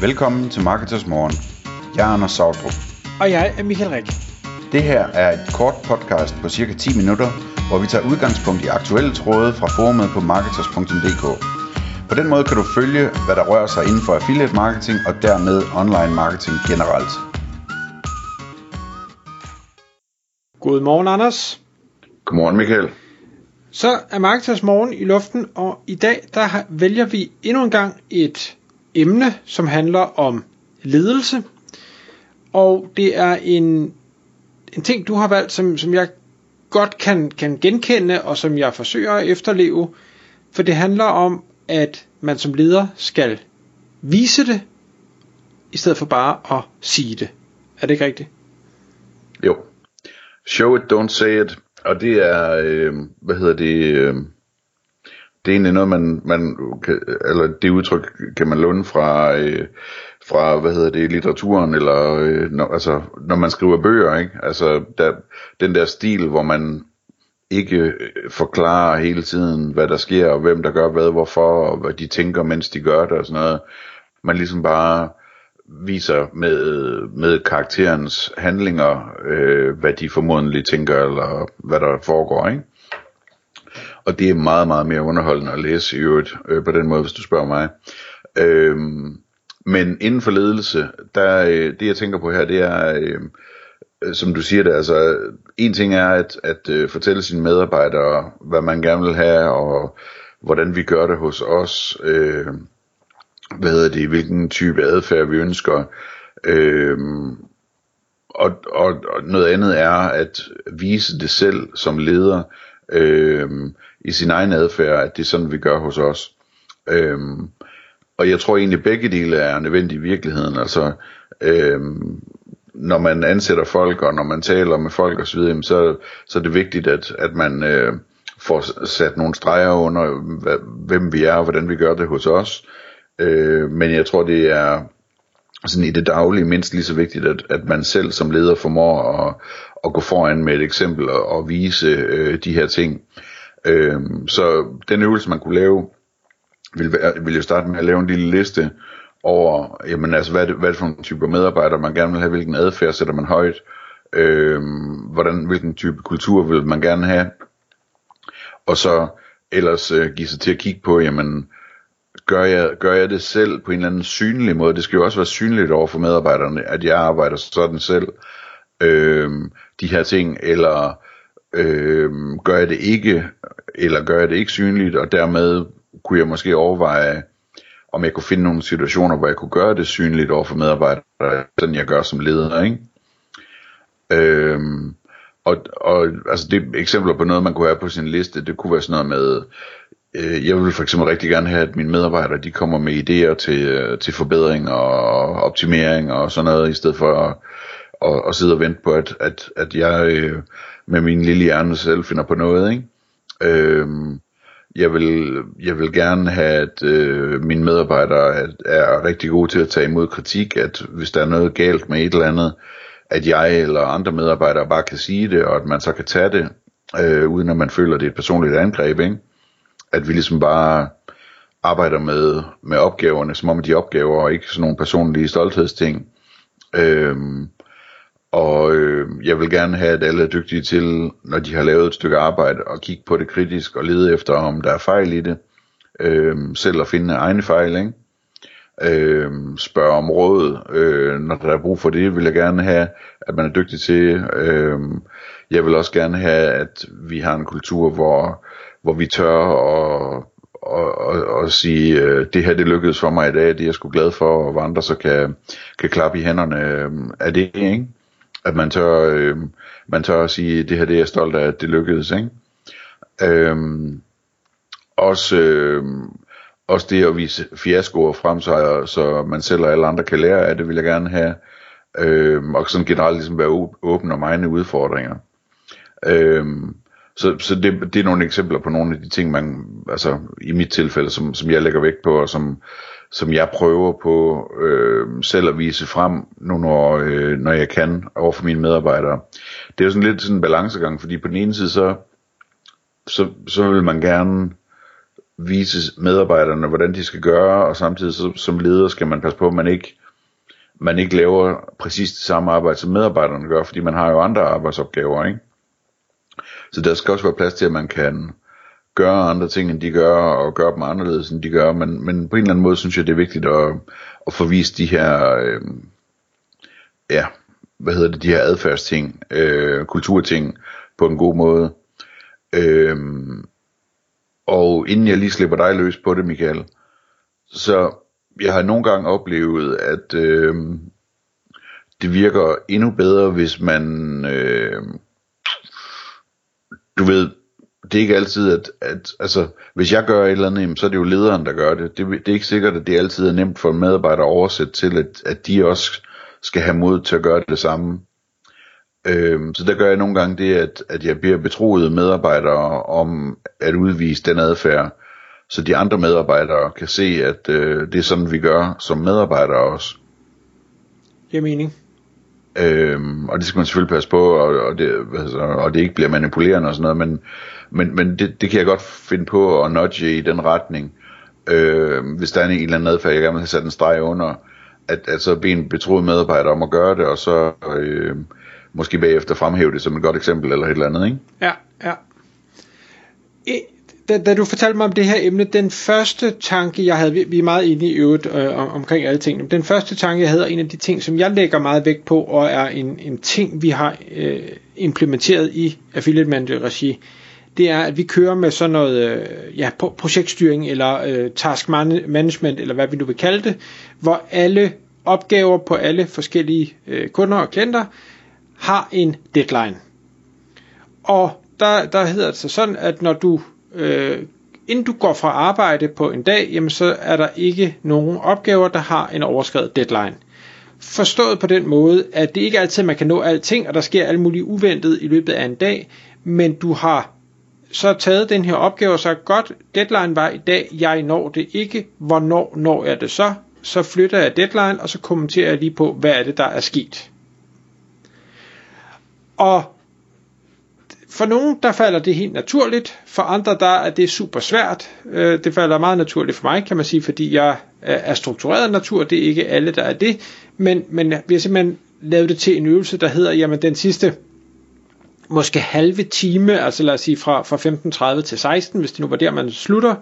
Velkommen til Marketers Morgen. Jeg er Anders Sautrup. Og jeg er Michael Rik. Det her er et kort podcast på cirka 10 minutter, hvor vi tager udgangspunkt i aktuelle tråde fra forumet på marketers.dk. På den måde kan du følge, hvad der rører sig inden for affiliate marketing og dermed online marketing generelt. Godmorgen, Anders. Godmorgen, Michael. Så er Marketers Morgen i luften, og i dag der vælger vi endnu en gang et emne, som handler om ledelse. Og det er en, en ting, du har valgt, som, som jeg godt kan, kan genkende, og som jeg forsøger at efterleve. For det handler om, at man som leder skal vise det, i stedet for bare at sige det. Er det ikke rigtigt? Jo. Show it, don't say it. Og det er, øh, hvad hedder det, øh, det er egentlig noget, man, man kan, eller det udtryk kan man låne fra, øh, fra hvad hedder det, litteraturen, eller øh, når, altså, når man skriver bøger, ikke? Altså, der, den der stil, hvor man ikke øh, forklarer hele tiden, hvad der sker, og hvem der gør hvad, hvorfor, og hvad de tænker, mens de gør det, og sådan noget. Man ligesom bare viser med, med karakterens handlinger, øh, hvad de formodentlig tænker, eller hvad der foregår, ikke? Og det er meget, meget mere underholdende at læse i øvrigt, øh, på den måde, hvis du spørger mig. Øhm, men inden for ledelse, der, øh, det jeg tænker på her, det er, øh, øh, som du siger det, altså, en ting er at, at øh, fortælle sine medarbejdere, hvad man gerne vil have, og hvordan vi gør det hos os, øh, hvad hedder det, hvilken type adfærd vi ønsker, øh, og, og, og noget andet er at vise det selv som leder øh, i sin egen adfærd, at det er sådan, vi gør hos os. Øh, og jeg tror egentlig, begge dele er nødvendige i virkeligheden. Altså, øh, når man ansætter folk, og når man taler med folk osv., så, så er det vigtigt, at, at man øh, får sat nogle streger under, hvem vi er, og hvordan vi gør det hos os. Øh, men jeg tror, det er sådan i det daglige mindst lige så vigtigt, at, at man selv som leder formår at, at gå foran med et eksempel og, og vise øh, de her ting. Øh, så den øvelse, man kunne lave, ville, være- ville jo starte med at lave en lille liste over, jamen altså, hvad hvad for en type medarbejdere, man gerne vil have, hvilken adfærd sætter man højt, øh, hvordan, hvilken type kultur vil man gerne have, og så ellers øh, give sig til at kigge på, jamen, gør jeg, gør jeg det selv på en eller anden synlig måde? Det skal jo også være synligt over for medarbejderne, at jeg arbejder sådan selv. Øh, de her ting, eller øh, gør jeg det ikke, eller gør jeg det ikke synligt, og dermed kunne jeg måske overveje, om jeg kunne finde nogle situationer, hvor jeg kunne gøre det synligt over for medarbejdere, sådan jeg gør som leder, ikke? Øhm, og, og altså det eksempler på noget, man kunne have på sin liste, det kunne være sådan noget med, Øh, jeg vil for eksempel rigtig gerne have, at mine medarbejdere, de kommer med idéer til, øh, til forbedring og optimering og sådan noget, i stedet for at, at, at sidde og vente på, at, at, at jeg øh, med min lille hjerne selv finder på noget, ikke? Øhm, jeg vil, jeg vil gerne have, at øh, mine medarbejdere er, er rigtig gode til at tage imod kritik, at hvis der er noget galt med et eller andet, at jeg eller andre medarbejdere bare kan sige det, og at man så kan tage det, øh, uden at man føler, at det er et personligt angreb, ikke? At vi ligesom bare arbejder med, med opgaverne, som om de opgaver, og ikke sådan nogle personlige stolthedsting. Øhm, og øh, jeg vil gerne have, at alle er dygtige til, når de har lavet et stykke arbejde, at kigge på det kritisk og lede efter, om der er fejl i det. Øh, selv at finde egne fejl, ikke? Øh, spørge om råd, øh, når der er brug for det, vil jeg gerne have, at man er dygtig til. Øh, jeg vil også gerne have, at vi har en kultur, hvor, hvor vi tør at og, og, og sige, øh, det her det lykkedes for mig i dag, det er jeg sgu glad for, og hvor andre så kan, kan klappe i hænderne øh, af det, ikke? At man tør, øh, man tør at sige, det her det er jeg stolt af, at det lykkedes, ikke? Øh, også, øh, også det at vise fiaskoer frem, så, så man selv og alle andre kan lære af det, vil jeg gerne have. Øh, og sådan generelt ligesom være åben om egne udfordringer. Øh, så så det, det er nogle eksempler på nogle af de ting, man, altså i mit tilfælde, som, som jeg lægger vægt på, og som, som jeg prøver på øh, selv at vise frem, nu når, øh, når jeg kan, over for mine medarbejdere. Det er jo sådan lidt sådan en balancegang, fordi på den ene side, så, så, så vil man gerne vise medarbejderne, hvordan de skal gøre, og samtidig så, som leder skal man passe på, at man ikke, man ikke laver præcis det samme arbejde, som medarbejderne gør, fordi man har jo andre arbejdsopgaver, ikke? Så der skal også være plads til, at man kan gøre andre ting, end de gør, og gøre dem anderledes, end de gør, men, men på en eller anden måde synes jeg, det er vigtigt at, at få vist de her, øh, ja, hvad hedder det, de her adfærdsting, øh, kulturting, på en god måde. Øh, og inden jeg lige slipper dig løs på det, Michael, så jeg har nogle gange oplevet, at øh, det virker endnu bedre, hvis man, øh, du ved, det er ikke altid, at, at altså, hvis jeg gør et eller andet, så er det jo lederen, der gør det. det. Det er ikke sikkert, at det altid er nemt for en medarbejder at oversætte til, at, at de også skal have mod til at gøre det samme. Øhm, så der gør jeg nogle gange det, at, at jeg bliver betroet medarbejdere om at udvise den adfærd, så de andre medarbejdere kan se, at øh, det er sådan, vi gør som medarbejdere også. Giver mening. Øhm, og det skal man selvfølgelig passe på, og, og, det, altså, og det ikke bliver manipulerende og sådan noget, men, men, men det, det kan jeg godt finde på at nudge i den retning. Øh, hvis der er en, en eller anden adfærd, jeg gerne vil have sat en streg under, at, at så bede en betroet medarbejder om at gøre det, og så øh, måske bagefter fremhæve det som et godt eksempel eller et eller andet, ikke? Ja, ja. Da, da du fortalte mig om det her emne, den første tanke, jeg havde, vi er meget inde i øvrigt øh, om, omkring alle tingene, den første tanke, jeg havde, og en af de ting, som jeg lægger meget vægt på, og er en, en ting, vi har øh, implementeret i Affiliate Manager regi, det er, at vi kører med sådan noget øh, ja, projektstyring eller øh, task management, eller hvad vi nu vil kalde det, hvor alle opgaver på alle forskellige øh, kunder og klienter har en deadline. Og der, der hedder det så sådan, at når du, øh, inden du går fra arbejde på en dag, jamen så er der ikke nogen opgaver, der har en overskrevet deadline. Forstået på den måde, at det ikke altid, man kan nå alting, og der sker alt muligt uventet i løbet af en dag, men du har så taget den her opgave og sagt, godt, deadline var i dag, jeg når det ikke, hvornår når jeg det så? Så flytter jeg deadline, og så kommenterer jeg lige på, hvad er det, der er sket. Og for nogen, der falder det helt naturligt. For andre, der er det super svært. Øh, det falder meget naturligt for mig, kan man sige, fordi jeg er struktureret natur. Det er ikke alle, der er det. Men, men vi har simpelthen lavet det til en øvelse, der hedder, jamen den sidste måske halve time, altså lad os sige fra, fra 15.30 til 16, hvis det nu var der, man slutter,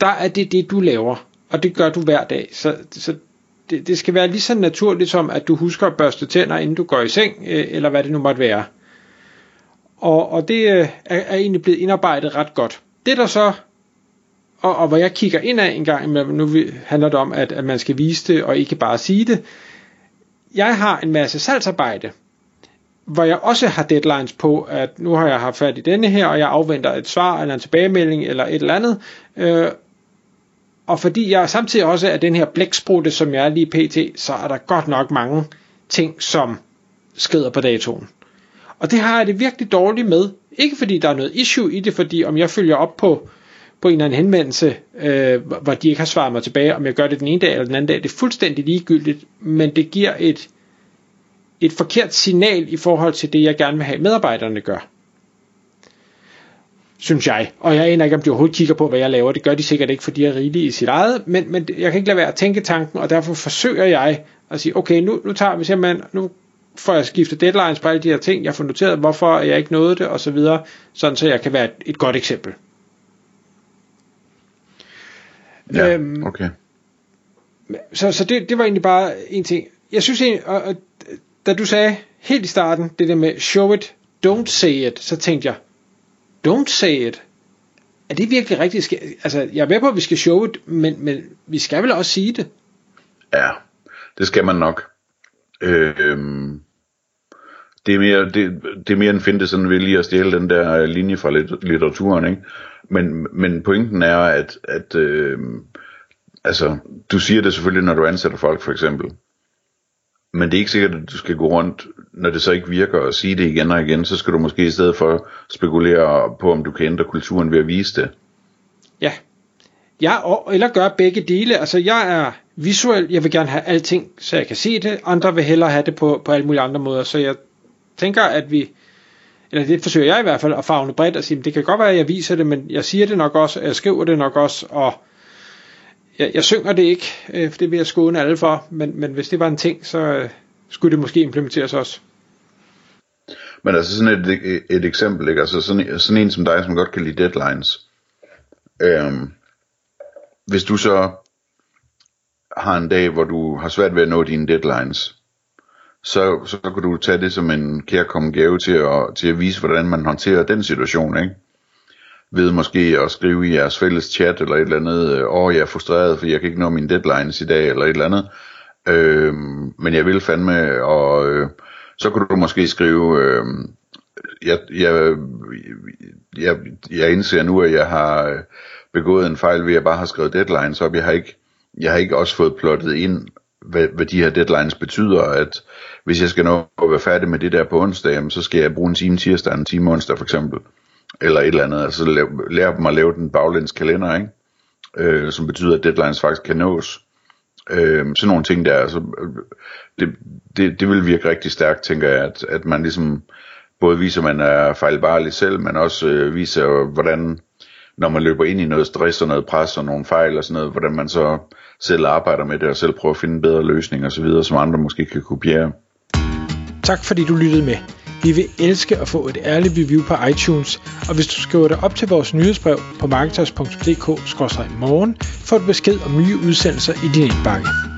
der er det det, du laver. Og det gør du hver dag. Så, så det, det skal være lige så naturligt som, at du husker at børste tænder, inden du går i seng, øh, eller hvad det nu måtte være. Og, og det øh, er, er egentlig blevet indarbejdet ret godt. Det der så, og, og hvor jeg kigger ind af en gang, nu handler det om, at, at man skal vise det, og ikke bare sige det. Jeg har en masse salgsarbejde, hvor jeg også har deadlines på, at nu har jeg haft fat i denne her, og jeg afventer et svar eller en tilbagemelding eller et eller andet. Øh, og fordi jeg samtidig også er den her blæksprutte, som jeg er lige pt, så er der godt nok mange ting, som skrider på datoen. Og det har jeg det virkelig dårligt med. Ikke fordi der er noget issue i det, fordi om jeg følger op på, på en eller anden henvendelse, øh, hvor de ikke har svaret mig tilbage, om jeg gør det den ene dag eller den anden dag, det er fuldstændig ligegyldigt, men det giver et, et forkert signal i forhold til det, jeg gerne vil have medarbejderne gør. Synes jeg. Og jeg aner ikke, om de overhovedet kigger på, hvad jeg laver. Det gør de sikkert ikke, fordi jeg er rigelig i sit eget. Men, men jeg kan ikke lade være at tænke tanken, og derfor forsøger jeg at sige, okay, nu, nu tager vi simpelthen, nu får jeg skiftet deadlines på alle de her ting. Jeg får noteret, hvorfor jeg ikke nåede det, og så videre. Sådan så jeg kan være et, et godt eksempel. Ja, øhm, okay. Så, så det, det var egentlig bare en ting. Jeg synes egentlig, og, og da du sagde helt i starten, det der med show it, don't say it, så tænkte jeg, don't say it. Er det virkelig rigtigt? Altså, jeg er med på, at vi skal show it, men, men vi skal vel også sige det? Ja, det skal man nok. Øh, det er mere, det, det er mere en finte, sådan vil lige at stjæle den der øh, linje fra litteraturen, ikke? Men, men pointen er, at, at øh, altså, du siger det selvfølgelig, når du ansætter folk, for eksempel. Men det er ikke sikkert, at du skal gå rundt, når det så ikke virker, og sige det igen og igen, så skal du måske i stedet for spekulere på, om du kan ændre kulturen ved at vise det. Ja. Ja, og, eller gøre begge dele. Altså, jeg er visuel, jeg vil gerne have alting, så jeg kan se det. Andre vil hellere have det på, på alle mulige andre måder. Så jeg tænker, at vi, eller det forsøger jeg i hvert fald at fagne bredt og sige, det kan godt være, at jeg viser det, men jeg siger det nok også, jeg skriver det nok også, og jeg, jeg synger det ikke, øh, for det vil jeg skåne alle for, men, men hvis det var en ting, så øh, skulle det måske implementeres også. Men altså sådan et, et eksempel, ikke? Altså sådan, sådan en som dig, som godt kan lide deadlines. Øhm, hvis du så har en dag, hvor du har svært ved at nå dine deadlines, så, så kan du tage det som en kærkommen gave til at, til at vise, hvordan man håndterer den situation, ikke? Ved måske at skrive i jeres fælles chat eller et eller andet, øh, åh, jeg er frustreret, fordi jeg kan ikke nå mine deadlines i dag, eller et eller andet. Øh, men jeg vil fandme, og øh, så kan du måske skrive, øh, jeg, jeg, jeg, jeg indser nu, at jeg har øh, begået en fejl ved at bare har skrevet deadlines op. Jeg har ikke, jeg har ikke også fået plottet ind, hvad, hvad de her deadlines betyder, at hvis jeg skal nå at være færdig med det der på onsdag, så skal jeg bruge en time tirsdag, en time onsdag for eksempel, eller et eller andet, altså lære dem at lave den baglæns kalender, ikke? Øh, som betyder, at deadlines faktisk kan nås. Øh, sådan nogle ting der, altså, det, det, det vil virke rigtig stærkt, tænker jeg, at, at man ligesom både viser, at man er fejlbarlig selv, men også øh, viser, hvordan når man løber ind i noget stress og noget pres og nogle fejl og sådan noget, hvordan man så selv arbejder med det og selv prøver at finde bedre løsninger osv., som andre måske kan kopiere. Tak fordi du lyttede med. Vi vil elske at få et ærligt review på iTunes, og hvis du skriver dig op til vores nyhedsbrev på marketers.dk-morgen, får du besked om nye udsendelser i din indbakke.